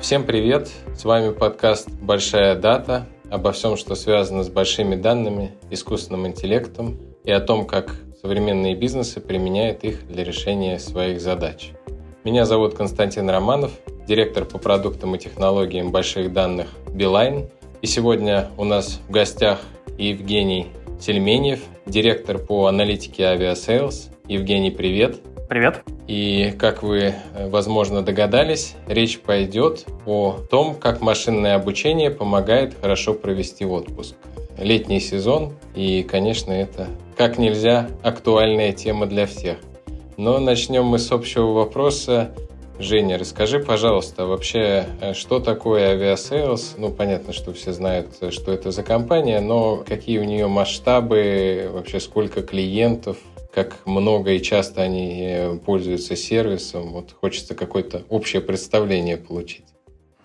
Всем привет! С вами подкаст «Большая дата» обо всем, что связано с большими данными, искусственным интеллектом и о том, как современные бизнесы применяют их для решения своих задач. Меня зовут Константин Романов, директор по продуктам и технологиям больших данных Beeline. И сегодня у нас в гостях Евгений Сельменьев, директор по аналитике Aviasales. Евгений, привет! Привет! И, как вы, возможно, догадались, речь пойдет о том, как машинное обучение помогает хорошо провести отпуск. Летний сезон, и, конечно, это как нельзя актуальная тема для всех. Но начнем мы с общего вопроса. Женя, расскажи, пожалуйста, вообще, что такое Aviasales? Ну, понятно, что все знают, что это за компания, но какие у нее масштабы, вообще сколько клиентов, как много и часто они э, пользуются сервисом. Вот хочется какое-то общее представление получить.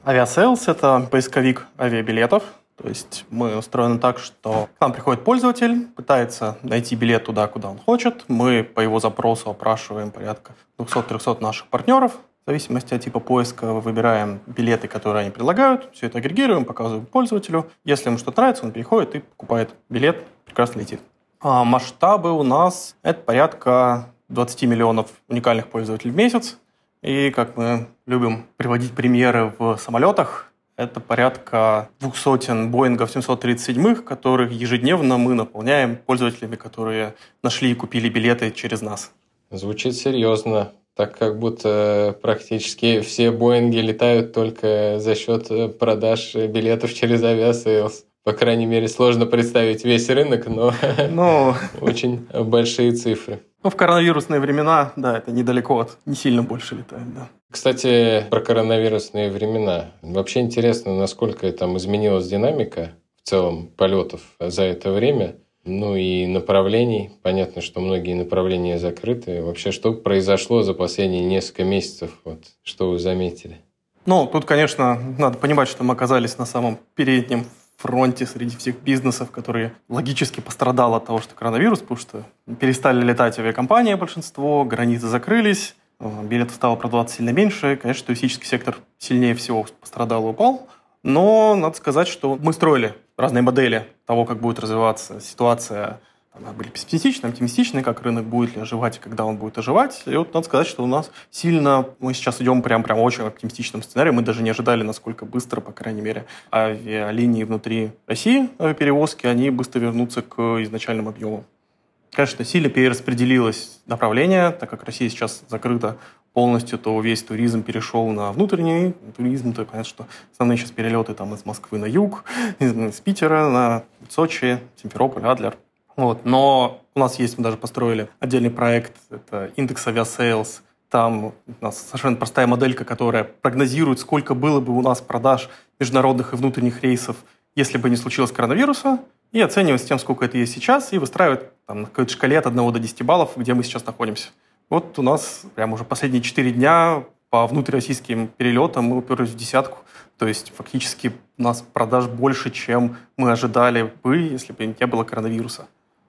Авиасейлс – это поисковик авиабилетов. То есть мы устроены так, что к нам приходит пользователь, пытается найти билет туда, куда он хочет. Мы по его запросу опрашиваем порядка 200-300 наших партнеров. В зависимости от типа поиска выбираем билеты, которые они предлагают, все это агрегируем, показываем пользователю. Если ему что-то нравится, он переходит и покупает билет, прекрасно летит. А масштабы у нас это порядка 20 миллионов уникальных пользователей в месяц. И, как мы любим приводить примеры в самолетах, это порядка двух сотен Боингов 737, которых ежедневно мы наполняем пользователями, которые нашли и купили билеты через нас. Звучит серьезно, так как будто практически все Боинги летают только за счет продаж билетов через Aviasales по крайней мере, сложно представить весь рынок, но, но... очень большие цифры. Ну, в коронавирусные времена, да, это недалеко от, не сильно больше летает, да. Кстати, про коронавирусные времена. Вообще интересно, насколько там изменилась динамика в целом полетов за это время. Ну и направлений. Понятно, что многие направления закрыты. Вообще, что произошло за последние несколько месяцев? Вот, что вы заметили? Ну, тут, конечно, надо понимать, что мы оказались на самом переднем фронте среди всех бизнесов, которые логически пострадал от того, что коронавирус, потому что перестали летать авиакомпании большинство, границы закрылись, э, билетов стало продаваться сильно меньше. Конечно, туристический сектор сильнее всего пострадал и упал. Но надо сказать, что мы строили разные модели того, как будет развиваться ситуация там, были пессимистичны, оптимистичны, как рынок будет ли оживать и когда он будет оживать. И вот надо сказать, что у нас сильно, мы сейчас идем прям, прям очень оптимистичном сценарии. Мы даже не ожидали, насколько быстро, по крайней мере, авиалинии внутри России, авиаперевозки, они быстро вернутся к изначальным объемам. Конечно, сильно перераспределилось направление, так как Россия сейчас закрыта полностью, то весь туризм перешел на внутренний туризм. То понятно, что основные сейчас перелеты там из Москвы на юг, из Питера на Сочи, Симферополь, Адлер. Вот. Но у нас есть, мы даже построили отдельный проект, это индекс Aviasales. Там у нас совершенно простая моделька, которая прогнозирует, сколько было бы у нас продаж международных и внутренних рейсов, если бы не случилось коронавируса, и оценивает с тем, сколько это есть сейчас, и выстраивает там, на какой-то шкале от 1 до 10 баллов, где мы сейчас находимся. Вот у нас прямо уже последние 4 дня по внутрироссийским перелетам мы уперлись в десятку. То есть фактически у нас продаж больше, чем мы ожидали бы, если бы не было коронавируса.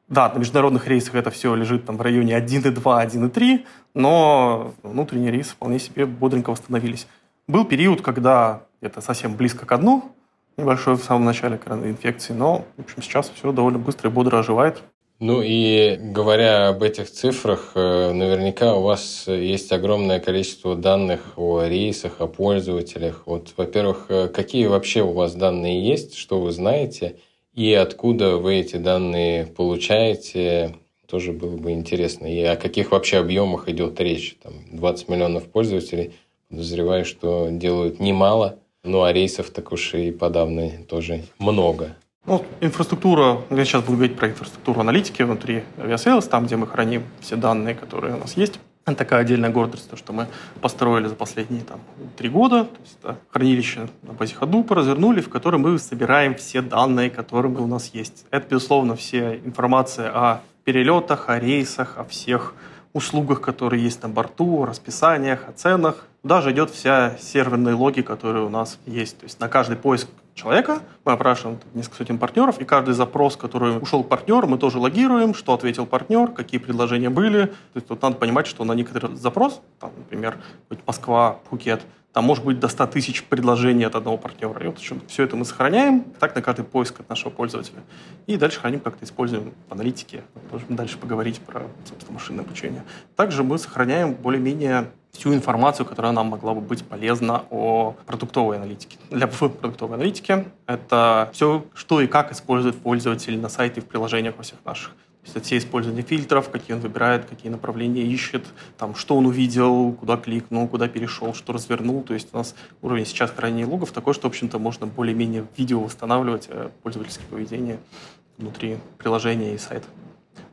Да, на международных рейсах это все лежит там в районе 1,2, 1,3, но внутренние рейсы вполне себе бодренько восстановились. Был период, когда это совсем близко к дну, небольшой в самом начале коронавирус-инфекции, но, в общем, сейчас все довольно быстро и бодро оживает. Ну и говоря об этих цифрах, э, наверняка у вас есть огромное количество данных о рейсах, о пользователях. Вот, во-первых, э, какие вообще у вас данные есть, что вы знаете – и откуда вы эти данные получаете, тоже было бы интересно. И о каких вообще объемах идет речь? Там 20 миллионов пользователей, подозреваю, что делают немало. Ну, а рейсов так уж и подавно тоже много. Ну, инфраструктура, я сейчас буду говорить про инфраструктуру аналитики внутри Aviasales, там, где мы храним все данные, которые у нас есть. Это такая отдельная гордость, то, что мы построили за последние там, три года. То есть, это хранилище на базе Hadoop развернули, в котором мы собираем все данные, которые у нас есть. Это, безусловно, все информация о перелетах, о рейсах, о всех услугах, которые есть на борту, о расписаниях, о ценах. Даже идет вся серверная логи, которая у нас есть. То есть на каждый поиск человека, мы опрашиваем несколько сотен партнеров, и каждый запрос, который ушел партнер, мы тоже логируем, что ответил партнер, какие предложения были. То есть тут надо понимать, что на некоторый запрос, там, например, Москва, Пхукет, там может быть до 100 тысяч предложений от одного партнера. И вот все это мы сохраняем, так на каждый поиск от нашего пользователя. И дальше храним, как-то используем в аналитике. Можем дальше поговорить про, собственно, машинное обучение. Также мы сохраняем более-менее всю информацию, которая нам могла бы быть полезна о продуктовой аналитике. Для продуктовой аналитики это все, что и как использует пользователь на сайте и в приложениях во всех наших. То есть все использование фильтров, какие он выбирает, какие направления ищет, там, что он увидел, куда кликнул, куда перешел, что развернул. То есть у нас уровень сейчас хранения логов такой, что, в общем-то, можно более-менее в видео восстанавливать э, пользовательское поведение внутри приложения и сайта.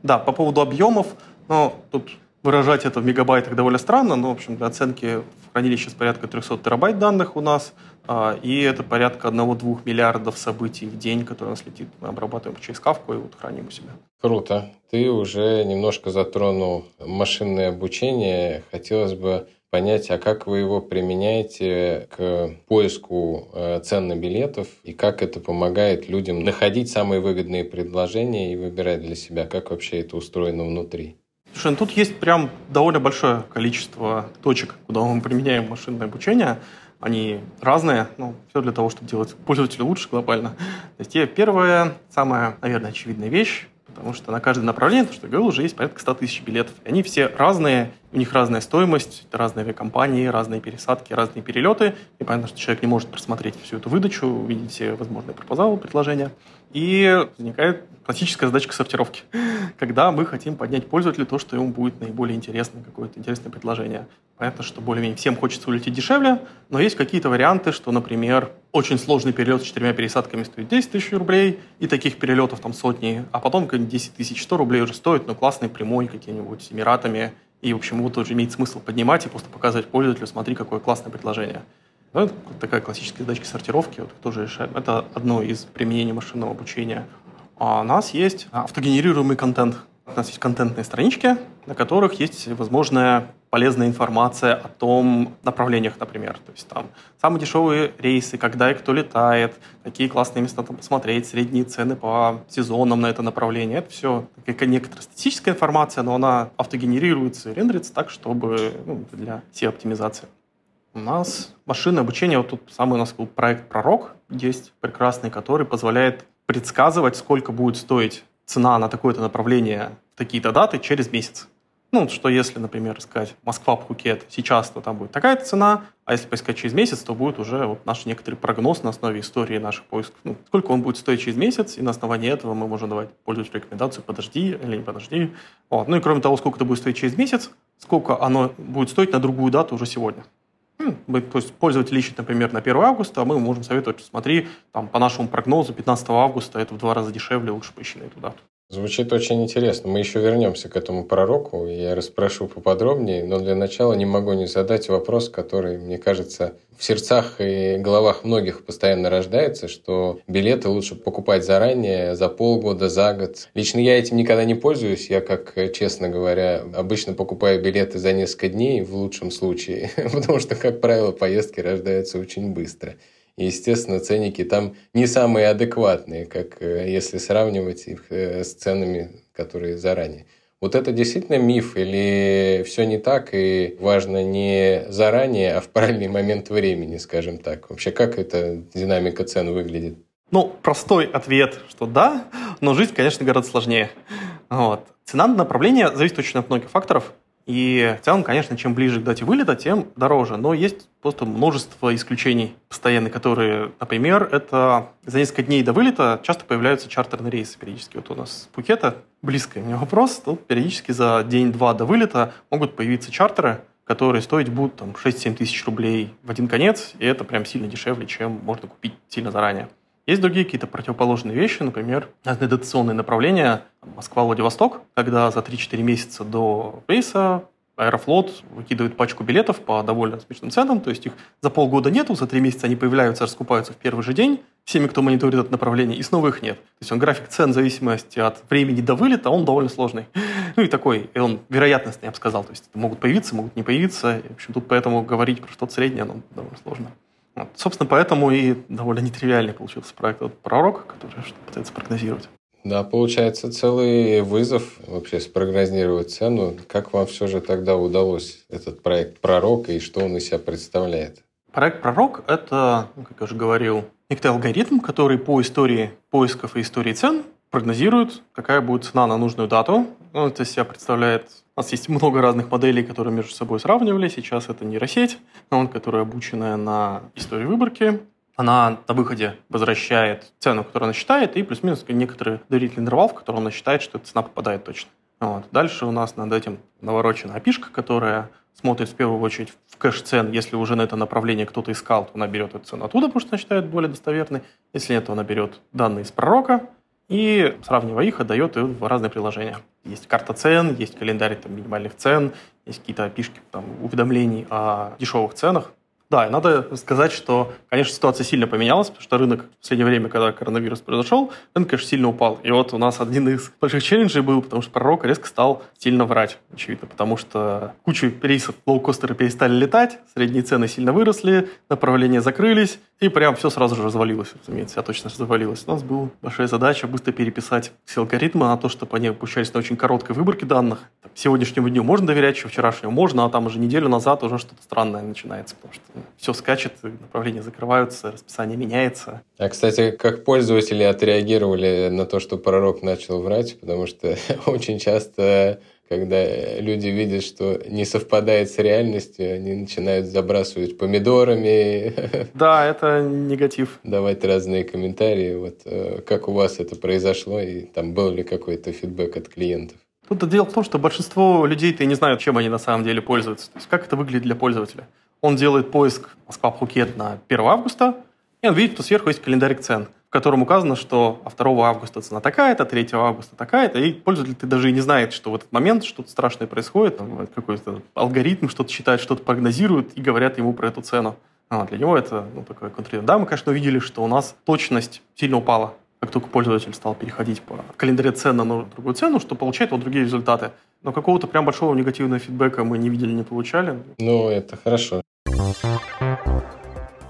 Да, по поводу объемов, ну, тут выражать это в мегабайтах довольно странно, но, в общем, для оценки в хранилище с порядка 300 терабайт данных у нас – а, и это порядка 1-2 миллиардов событий в день, которые у нас летит. Мы обрабатываем через кавку и вот храним у себя. Круто. Ты уже немножко затронул машинное обучение. Хотелось бы понять, а как вы его применяете к поиску э, цен на билетов и как это помогает людям находить самые выгодные предложения и выбирать для себя, как вообще это устроено внутри? Слушай, ну тут есть прям довольно большое количество точек, куда мы применяем машинное обучение они разные, ну, все для того, чтобы делать пользователя лучше глобально. То есть первая, самая, наверное, очевидная вещь, потому что на каждое направление, то, что я говорил, уже есть порядка 100 тысяч билетов. И они все разные, у них разная стоимость, разные авиакомпании, разные пересадки, разные перелеты. И понятно, что человек не может просмотреть всю эту выдачу, увидеть все возможные пропозалы, предложения. И возникает классическая задачка сортировки, когда мы хотим поднять пользователю то, что ему будет наиболее интересно, какое-то интересное предложение. Понятно, что более-менее всем хочется улететь дешевле, но есть какие-то варианты, что, например, очень сложный перелет с четырьмя пересадками стоит 10 тысяч рублей, и таких перелетов там сотни, а потом 10 тысяч 100 рублей уже стоит, но классный прямой какие-нибудь с Эмиратами, и, в общем, его тоже имеет смысл поднимать и просто показывать пользователю, смотри, какое классное предложение. Ну, это такая классическая задачка сортировки, вот, тоже решаем. Это одно из применений машинного обучения. А у нас есть автогенерируемый контент. У нас есть контентные странички, на которых есть возможная полезная информация о том направлениях, например. То есть там самые дешевые рейсы, когда и кто летает, какие классные места там посмотреть, средние цены по сезонам на это направление. Это все как некоторая статистическая информация, но она автогенерируется и рендерится так, чтобы ну, для SEO-оптимизации. У нас машинное обучение, вот тут самый у нас был проект «Пророк» есть прекрасный, который позволяет предсказывать, сколько будет стоить цена на такое-то направление в такие-то даты через месяц. Ну, что если, например, искать Москва-Пхукет сейчас, то там будет такая цена, а если поискать через месяц, то будет уже вот наш некоторый прогноз на основе истории наших поисков. Ну, сколько он будет стоить через месяц, и на основании этого мы можем давать пользователю рекомендацию «подожди» или «не подожди». Вот. Ну и кроме того, сколько это будет стоить через месяц, сколько оно будет стоить на другую дату уже сегодня. То есть пользователь ищет, например, на 1 августа, а мы можем советовать, смотри, там, по нашему прогнозу 15 августа это в два раза дешевле, лучше поищи на эту дату. Звучит очень интересно. Мы еще вернемся к этому пророку, и я расспрошу поподробнее, но для начала не могу не задать вопрос, который, мне кажется, в сердцах и головах многих постоянно рождается, что билеты лучше покупать заранее, за полгода, за год. Лично я этим никогда не пользуюсь. Я, как, честно говоря, обычно покупаю билеты за несколько дней в лучшем случае, потому что, как правило, поездки рождаются очень быстро. И, естественно, ценники там не самые адекватные, как э, если сравнивать их э, с ценами, которые заранее. Вот это действительно миф или все не так и важно не заранее, а в правильный момент времени, скажем так? Вообще, как эта динамика цен выглядит? Ну, простой ответ, что да, но жизнь, конечно, гораздо сложнее. Вот. Цена на направление зависит очень от многих факторов. И в целом, конечно, чем ближе к дате вылета, тем дороже. Но есть просто множество исключений постоянных, которые, например, это за несколько дней до вылета часто появляются чартерные рейсы периодически. Вот у нас с Пукета близкий мне вопрос. Тут периодически за день-два до вылета могут появиться чартеры, которые стоить будут там, 6-7 тысяч рублей в один конец, и это прям сильно дешевле, чем можно купить сильно заранее. Есть другие какие-то противоположные вещи, например, дотационные направления Москва-Владивосток, когда за 3-4 месяца до рейса Аэрофлот выкидывает пачку билетов по довольно смешным ценам, то есть их за полгода нету, за три месяца они появляются, раскупаются в первый же день, всеми, кто мониторит это направление, и снова их нет. То есть он график цен в зависимости от времени до вылета, он довольно сложный. Ну и такой, и он вероятностный, я бы сказал, то есть могут появиться, могут не появиться, в общем, тут поэтому говорить про что-то среднее, ну, довольно сложно. Вот. Собственно, поэтому и довольно нетривиальный получился проект от «Пророк», который пытается прогнозировать. Да, получается целый вызов вообще спрогнозировать цену. Как вам все же тогда удалось этот проект «Пророк» и что он из себя представляет? Проект «Пророк» — это, ну, как я уже говорил, некий алгоритм, который по истории поисков и истории цен прогнозирует, какая будет цена на нужную дату. Он это себя представляет у нас есть много разных моделей, которые между собой сравнивали. Сейчас это нейросеть, которая обученная на истории выборки. Она на выходе возвращает цену, которую она считает, и плюс-минус некоторый доверительный интервал, в котором она считает, что эта цена попадает точно. Вот. Дальше у нас над этим наворочена api которая смотрит в первую очередь в кэш цен. Если уже на это направление кто-то искал, то она берет эту цену оттуда, потому что она считает более достоверной. Если нет, то она берет данные из пророка, и, сравнивая их, отдает в разные приложения. Есть карта цен, есть календарь там, минимальных цен, есть какие-то опишки там, уведомлений о дешевых ценах. Да, и надо сказать, что, конечно, ситуация сильно поменялась, потому что рынок в последнее время, когда коронавирус произошел, рынок, конечно, сильно упал. И вот у нас один из больших челленджей был, потому что пророк резко стал сильно врать, очевидно, потому что кучу рейсов лоукостеры перестали летать, средние цены сильно выросли, направления закрылись, и прям все сразу же развалилось, разумеется, вся точно развалилось. У нас была большая задача быстро переписать все алгоритмы на то, чтобы они обучались на очень короткой выборке данных. Сегодняшнему дню можно доверять, еще вчерашнему можно, а там уже неделю назад уже что-то странное начинается, потому что все скачет, направления закрываются, расписание меняется. А, кстати, как пользователи отреагировали на то, что пророк начал врать, потому что очень часто когда люди видят, что не совпадает с реальностью, они начинают забрасывать помидорами. Да, это негатив. Давать разные комментарии. Вот э, как у вас это произошло, и там был ли какой-то фидбэк от клиентов? Тут дело в том, что большинство людей-то не знают, чем они на самом деле пользуются. То есть как это выглядит для пользователя. Он делает поиск Москва-Пхукет на 1 августа, и он видит, что сверху есть календарь цен, в котором указано, что 2 августа цена такая-то, 3 августа такая-то, и пользователь даже и не знает, что в этот момент что-то страшное происходит, какой-то алгоритм что-то считает, что-то прогнозирует, и говорят ему про эту цену. А, для него это ну, такой контроль. Да, мы, конечно, увидели, что у нас точность сильно упала, как только пользователь стал переходить по календаре цен на другую цену, что получает он другие результаты. Но какого-то прям большого негативного фидбэка мы не видели, не получали. Ну, это хорошо.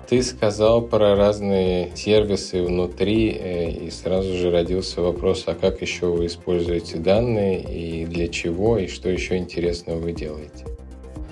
Ты сказал про разные сервисы внутри, э, и сразу же родился вопрос, а как еще вы используете данные, и для чего, и что еще интересного вы делаете?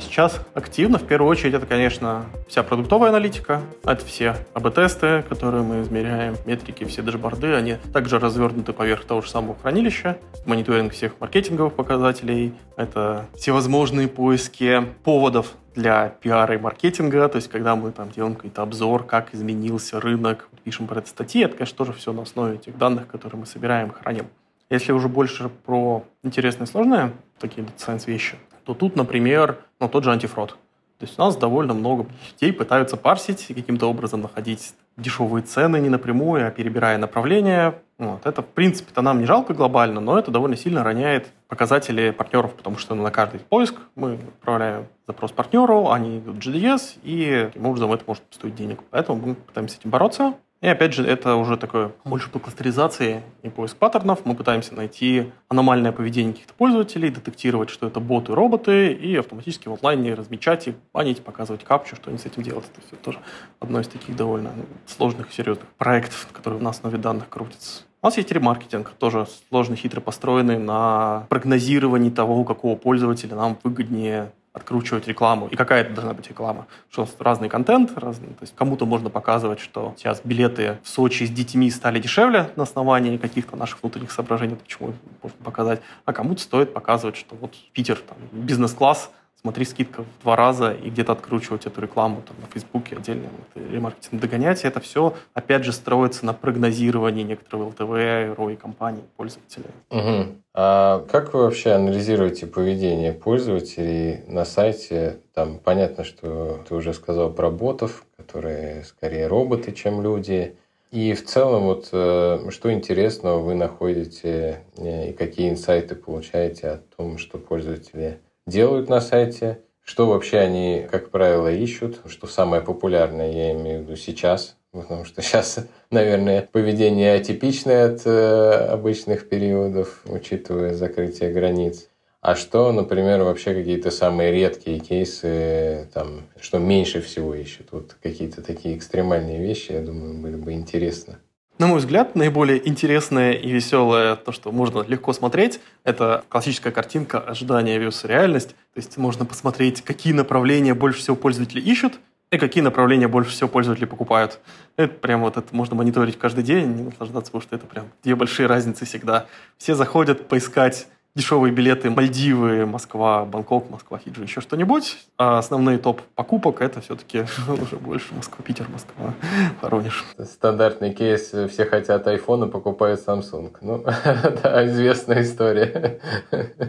Сейчас активно, в первую очередь, это, конечно, вся продуктовая аналитика, это все АБ-тесты, которые мы измеряем, метрики, все дашборды, они также развернуты поверх того же самого хранилища, мониторинг всех маркетинговых показателей, это всевозможные поиски поводов для пиара и маркетинга, то есть когда мы там делаем какой-то обзор, как изменился рынок, пишем про это статьи, это, конечно, тоже все на основе этих данных, которые мы собираем и храним. Если уже больше про интересные сложные такие science вещи, то тут, например, ну, тот же антифрод. То есть у нас довольно много людей пытаются парсить каким-то образом находить дешевые цены не напрямую, а перебирая направления. Вот. Это, в принципе-то, нам не жалко глобально, но это довольно сильно роняет показатели партнеров, потому что на каждый поиск мы отправляем запрос партнеру, они идут GDS, и таким образом это может стоить денег. Поэтому мы пытаемся с этим бороться. И опять же, это уже такое больше по кластеризации и поиск паттернов. Мы пытаемся найти аномальное поведение каких-то пользователей, детектировать, что это боты, роботы, и автоматически в онлайне размечать и банить, показывать капчу, что они с этим делают. То есть это тоже одно из таких довольно сложных и серьезных проектов, которые на основе данных крутятся. У нас есть ремаркетинг, тоже сложный, хитро построенный на прогнозировании того, какого пользователя нам выгоднее откручивать рекламу. И какая это должна быть реклама? Что разный контент, разный, то есть кому-то можно показывать, что сейчас билеты в Сочи с детьми стали дешевле на основании каких-то наших внутренних соображений, почему можно показать, а кому-то стоит показывать, что вот Питер, там, бизнес-класс смотри, скидка в два раза, и где-то откручивать эту рекламу там, на Фейсбуке отдельно, ремаркетинг догонять. Это все, опять же, строится на прогнозировании некоторого ЛТВ, ROI компаний, пользователей. Угу. А как вы вообще анализируете поведение пользователей на сайте? Там понятно, что ты уже сказал про ботов, которые скорее роботы, чем люди. И в целом, вот э, что интересного вы находите э, и какие инсайты получаете о том, что пользователи делают на сайте, что вообще они, как правило, ищут, что самое популярное, я имею в виду сейчас, потому что сейчас, наверное, поведение атипичное от э, обычных периодов, учитывая закрытие границ. А что, например, вообще какие-то самые редкие кейсы, там, что меньше всего ищут? Вот какие-то такие экстремальные вещи, я думаю, были бы интересны. На мой взгляд, наиболее интересное и веселое, то, что можно легко смотреть, это классическая картинка ожидания versus реальность. То есть можно посмотреть, какие направления больше всего пользователи ищут, и какие направления больше всего пользователи покупают. Это прям вот это можно мониторить каждый день и наслаждаться, потому что это прям две большие разницы всегда. Все заходят поискать дешевые билеты Мальдивы, Москва, Бангкок, Москва, Фиджи, еще что-нибудь. А основные топ покупок это все-таки уже больше Москва, Питер, Москва, Воронеж. Стандартный кейс. Все хотят iPhone, и покупают Samsung. Ну, да, известная история.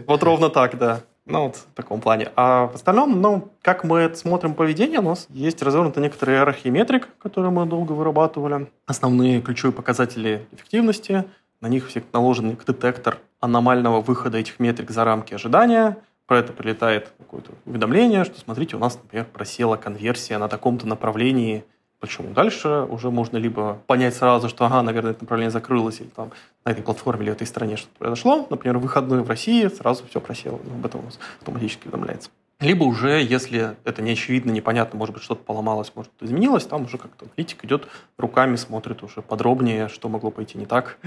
Вот ровно так, да. Ну, вот в таком плане. А в остальном, ну, как мы смотрим поведение, у нас есть развернуты некоторые иерархии метрик, которые мы долго вырабатывали. Основные ключевые показатели эффективности. На них все наложен детектор аномального выхода этих метрик за рамки ожидания. Про это прилетает какое-то уведомление, что, смотрите, у нас, например, просела конверсия на таком-то направлении. Почему? Дальше уже можно либо понять сразу, что, ага, наверное, это направление закрылось, или там на этой платформе или этой стране что-то произошло. Например, выходной в России, сразу все просело. Об этом у нас автоматически уведомляется. Либо уже, если это не очевидно, непонятно, может быть, что-то поломалось, может, что-то изменилось, там уже как-то аналитик идет руками, смотрит уже подробнее, что могло пойти не так.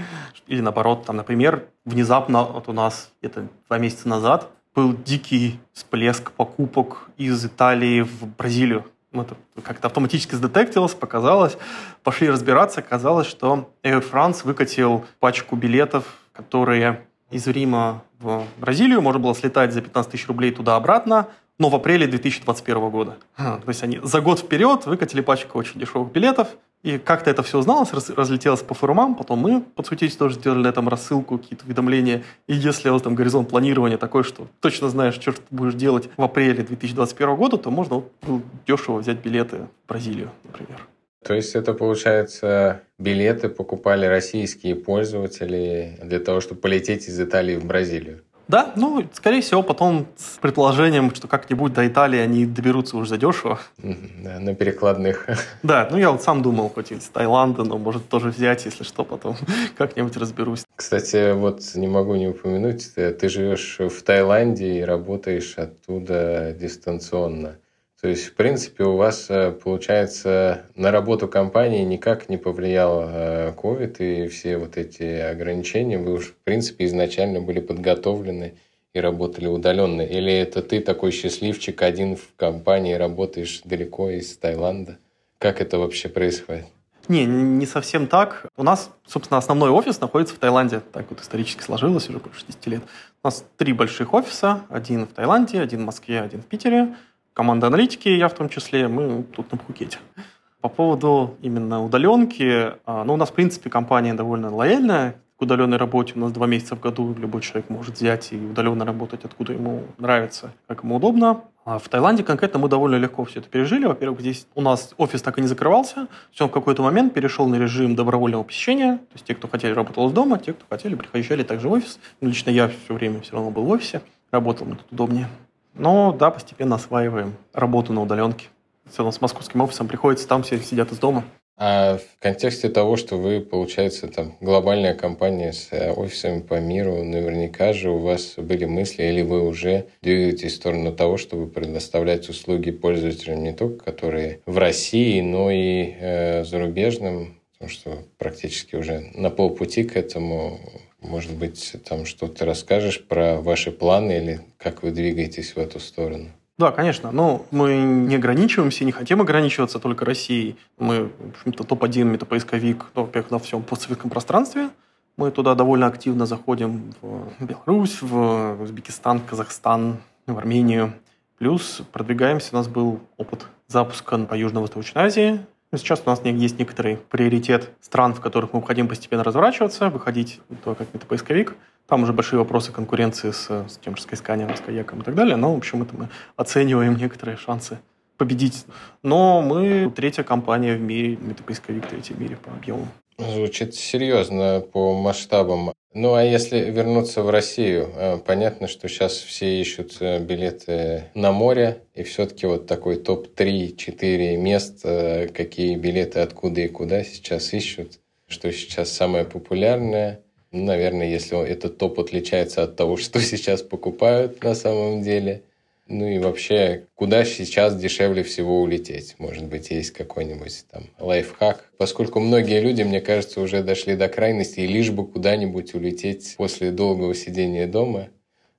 Или наоборот, там, например, внезапно вот у нас где-то два месяца назад был дикий всплеск покупок из Италии в Бразилию. Ну, это как-то автоматически сдетектилось, показалось. Пошли разбираться, оказалось, что Air France выкатил пачку билетов, которые из Рима в Бразилию, можно было слетать за 15 тысяч рублей туда-обратно, но в апреле 2021 года. То есть они за год вперед выкатили пачку очень дешевых билетов, и как-то это все узналось, раз, разлетелось по форумам, потом мы, подсветить, тоже сделали на этом рассылку, какие-то уведомления. И если вот там горизонт планирования такой, что точно знаешь, что ты будешь делать в апреле 2021 года, то можно вот, дешево взять билеты в Бразилию, например. То есть это, получается, билеты покупали российские пользователи для того, чтобы полететь из Италии в Бразилию? Да, ну, скорее всего, потом с предположением, что как-нибудь до Италии они доберутся уже задешево. Да, на перекладных. Да, ну я вот сам думал, хоть из Таиланда, но может тоже взять, если что, потом как-нибудь разберусь. Кстати, вот не могу не упомянуть, ты живешь в Таиланде и работаешь оттуда дистанционно. То есть, в принципе, у вас, э, получается, на работу компании никак не повлиял COVID э, и все вот эти ограничения. Вы уж, в принципе, изначально были подготовлены и работали удаленно. Или это ты такой счастливчик один в компании, работаешь далеко из Таиланда? Как это вообще происходит? Не, не совсем так. У нас, собственно, основной офис находится в Таиланде. Так вот исторически сложилось уже больше 10 лет. У нас три больших офиса. Один в Таиланде, один в Москве, один в Питере команда аналитики, я в том числе, мы тут на Пхукете. По поводу именно удаленки, а, ну, у нас, в принципе, компания довольно лояльная к удаленной работе. У нас два месяца в году любой человек может взять и удаленно работать, откуда ему нравится, как ему удобно. А в Таиланде конкретно мы довольно легко все это пережили. Во-первых, здесь у нас офис так и не закрывался. Все в какой-то момент перешел на режим добровольного посещения. То есть те, кто хотели, работал из дома, те, кто хотели, приходили также в офис. Лично я все время все равно был в офисе. Работал мне тут удобнее. Но да, постепенно осваиваем работу на удаленке. Все равно с московским офисом приходится, там все сидят из дома. А в контексте того, что вы, получается, там глобальная компания с э, офисами по миру, наверняка же у вас были мысли, или вы уже двигаетесь в сторону того, чтобы предоставлять услуги пользователям не только которые в России, но и э, зарубежным, потому что практически уже на полпути к этому может быть, там что-то расскажешь про ваши планы или как вы двигаетесь в эту сторону? Да, конечно. Но мы не ограничиваемся, не хотим ограничиваться только Россией. Мы, в общем-то, топ-1 метапоисковик, ну, во-первых, на всем постсоветском пространстве. Мы туда довольно активно заходим в Беларусь, в Узбекистан, Казахстан, в Армению. Плюс продвигаемся, у нас был опыт запуска по Южно-Восточной Азии, ну, сейчас у нас есть некоторый приоритет стран, в которых мы хотим постепенно разворачиваться, выходить то как поисковик. Там уже большие вопросы конкуренции с, с тем же Скайсканием, Скайяком и так далее. Но, в общем, это мы оцениваем некоторые шансы победить. Но мы третья компания в мире, метапоисковик третий в мире по объему. Звучит серьезно по масштабам. Ну, а если вернуться в Россию, э, понятно, что сейчас все ищут э, билеты на море, и все-таки вот такой топ-3-4 мест, э, какие билеты откуда и куда сейчас ищут, что сейчас самое популярное. Наверное, если этот топ отличается от того, что сейчас покупают на самом деле. Ну и вообще, куда сейчас дешевле всего улететь? Может быть, есть какой-нибудь там лайфхак? Поскольку многие люди, мне кажется, уже дошли до крайности, и лишь бы куда-нибудь улететь после долгого сидения дома,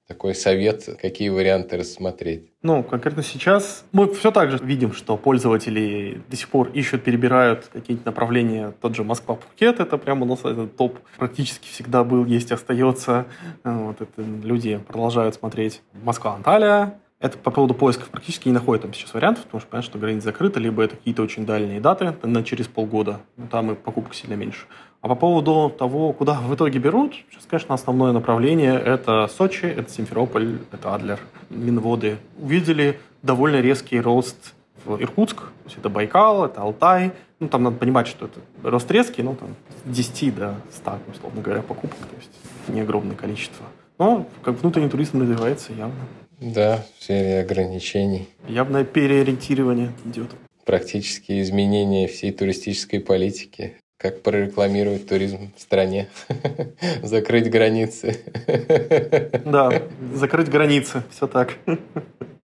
такой совет, какие варианты рассмотреть? Ну, конкретно сейчас мы все так же видим, что пользователи до сих пор ищут, перебирают какие-нибудь направления. Тот же Москва-Пхукет, это прямо у нас этот топ практически всегда был, есть, остается. Вот это люди продолжают смотреть. Москва-Анталия, это по поводу поисков практически не находит там сейчас вариантов, потому что понятно, что граница закрыта, либо это какие-то очень дальние даты на через полгода, ну, там и покупок сильно меньше. А по поводу того, куда в итоге берут, сейчас, конечно, основное направление – это Сочи, это Симферополь, это Адлер. Минводы увидели довольно резкий рост в Иркутск, то есть это Байкал, это Алтай. Ну, там надо понимать, что это рост резкий, ну, там, с 10 до 100, условно говоря, покупок, то есть не огромное количество. Но как внутренний туризм развивается явно. Да, в сфере ограничений. Явное переориентирование идет. Практически изменение всей туристической политики. Как прорекламировать туризм в стране. Закрыть границы. Да, закрыть границы. Все так.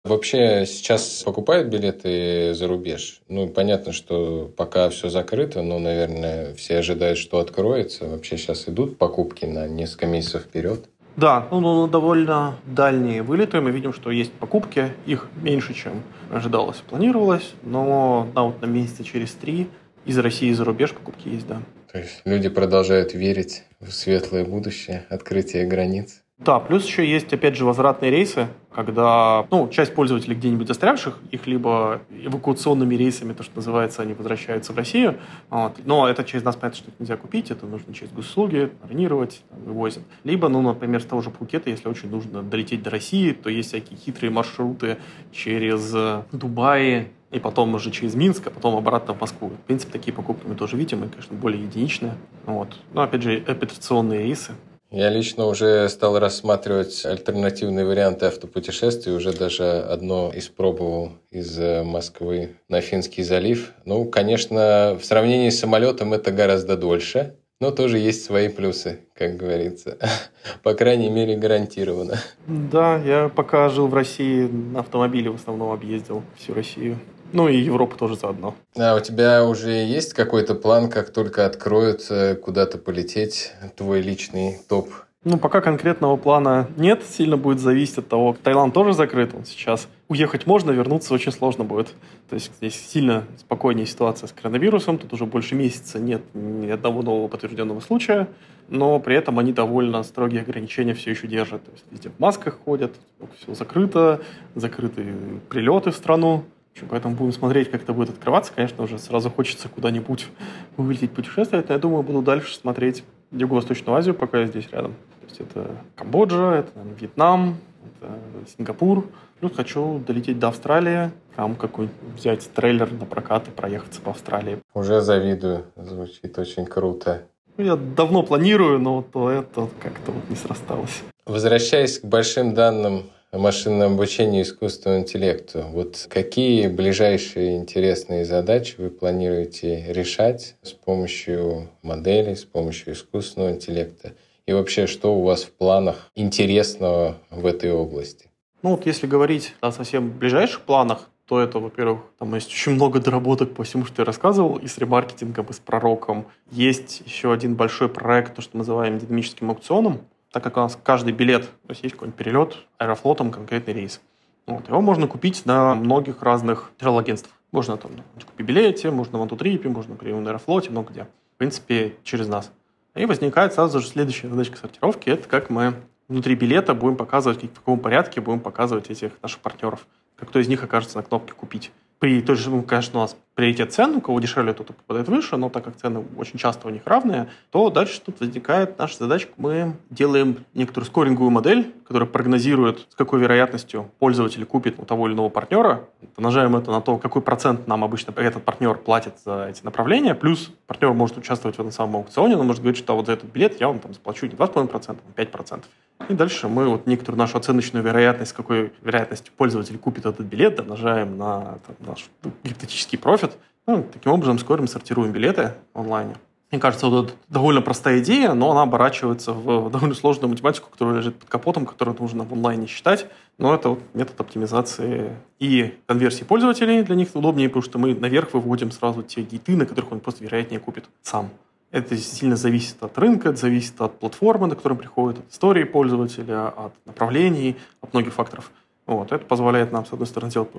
Вообще сейчас покупают билеты за рубеж? Ну, понятно, что пока все закрыто, но, наверное, все ожидают, что откроется. Вообще сейчас идут покупки на несколько месяцев вперед. Да, ну, ну, довольно дальние вылеты. Мы видим, что есть покупки. Их меньше, чем ожидалось, планировалось. Но да, вот на месяца через три из России за рубеж покупки есть, да. То есть люди продолжают верить в светлое будущее, открытие границ. Да, плюс еще есть, опять же, возвратные рейсы, когда ну, часть пользователей где-нибудь застрявших, их либо эвакуационными рейсами, то, что называется, они возвращаются в Россию. Вот. Но эта часть нас, понятно, что нельзя купить, это нужно через госуслуги, бронировать, вывозят. Либо, ну, например, с того же Пхукета, если очень нужно долететь до России, то есть всякие хитрые маршруты через Дубай, и потом уже через Минск, а потом обратно в Москву. В принципе, такие покупки мы тоже видим, и, конечно, более единичные. Вот. Но, опять же, операционные рейсы, я лично уже стал рассматривать альтернативные варианты автопутешествий, уже даже одно испробовал из э, Москвы на Финский залив. Ну, конечно, в сравнении с самолетом это гораздо дольше, но тоже есть свои плюсы, как говорится. По крайней мере, гарантированно. Да, я пока жил в России, на автомобиле в основном объездил всю Россию. Ну и Европу тоже заодно. А у тебя уже есть какой-то план, как только откроют э, куда-то полететь, твой личный топ? Ну, пока конкретного плана нет, сильно будет зависеть от того. Таиланд тоже закрыт, он сейчас. Уехать можно, вернуться очень сложно будет. То есть здесь сильно спокойнее ситуация с коронавирусом, тут уже больше месяца нет ни одного нового подтвержденного случая, но при этом они довольно строгие ограничения все еще держат. То есть везде в масках ходят, все закрыто, закрыты прилеты в страну. Поэтому будем смотреть, как это будет открываться. Конечно, уже сразу хочется куда-нибудь вылететь путешествовать. Но я думаю, буду дальше смотреть Юго-Восточную Азию, пока я здесь рядом. То есть это Камбоджа, это Вьетнам, это Сингапур. Плюс хочу долететь до Австралии, там какой взять трейлер на прокат и проехаться по Австралии. Уже завидую, звучит очень круто. Ну, я давно планирую, но то это как-то вот не срасталось. Возвращаясь к большим данным машинному обучению и искусственному интеллекту. Вот какие ближайшие интересные задачи вы планируете решать с помощью моделей, с помощью искусственного интеллекта? И вообще, что у вас в планах интересного в этой области? Ну вот если говорить о совсем ближайших планах, то это, во-первых, там есть очень много доработок по всему, что я рассказывал, и с ремаркетингом, и с пророком. Есть еще один большой проект, то, что мы называем динамическим аукционом так как у нас каждый билет, то есть есть какой-нибудь перелет аэрофлотом, конкретный рейс. Вот, его можно купить на многих разных travel-агентствах. Можно там на Купи-билете, можно на Вантутрипе, можно при Аэрофлоте, много где. В принципе, через нас. И возникает сразу же следующая задачка сортировки. Это как мы внутри билета будем показывать, в каком порядке будем показывать этих наших партнеров. Как кто из них окажется на кнопке «Купить» при той же, ну, конечно, у нас приоритет цен, у кого дешевле, тот попадает выше, но так как цены очень часто у них равные, то дальше тут возникает наша задача, мы делаем некоторую скоринговую модель, которая прогнозирует, с какой вероятностью пользователь купит у того или иного партнера, помножаем это на то, какой процент нам обычно этот партнер платит за эти направления, плюс партнер может участвовать в этом самом аукционе, он может говорить, что вот за этот билет я вам там заплачу не 2,5%, а 5%. И дальше мы вот некоторую нашу оценочную вероятность, какой вероятностью пользователь купит этот билет, домножаем на там, наш гипотетический профит. Ну, таким образом, скоро мы сортируем билеты онлайн. Мне кажется, вот это довольно простая идея, но она оборачивается в довольно сложную математику, которая лежит под капотом, которую нужно в онлайне считать. Но это вот метод оптимизации и конверсии пользователей. Для них удобнее, потому что мы наверх выводим сразу те гиты, на которых он просто вероятнее купит сам. Это сильно зависит от рынка, это зависит от платформы, на которую приходит, от истории пользователя, от направлений, от многих факторов. Вот, это позволяет нам, с одной стороны, сделать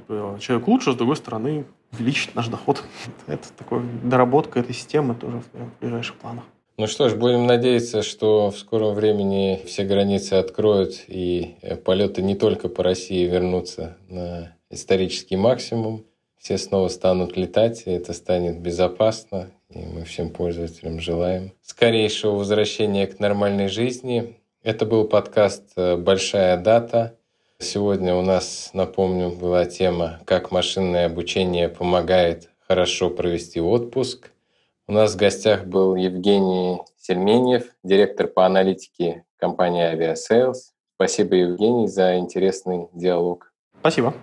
человек лучше, с другой стороны, увеличить наш доход. Это такая доработка этой системы тоже в ближайших планах. Ну что ж, будем надеяться, что в скором времени все границы откроют и полеты не только по России вернутся на исторический максимум. Все снова станут летать, и это станет безопасно. И мы всем пользователям желаем скорейшего возвращения к нормальной жизни. Это был подкаст «Большая дата». Сегодня у нас, напомню, была тема «Как машинное обучение помогает хорошо провести отпуск». У нас в гостях был Евгений Сельменьев, директор по аналитике компании Aviasales. Спасибо, Евгений, за интересный диалог. Спасибо.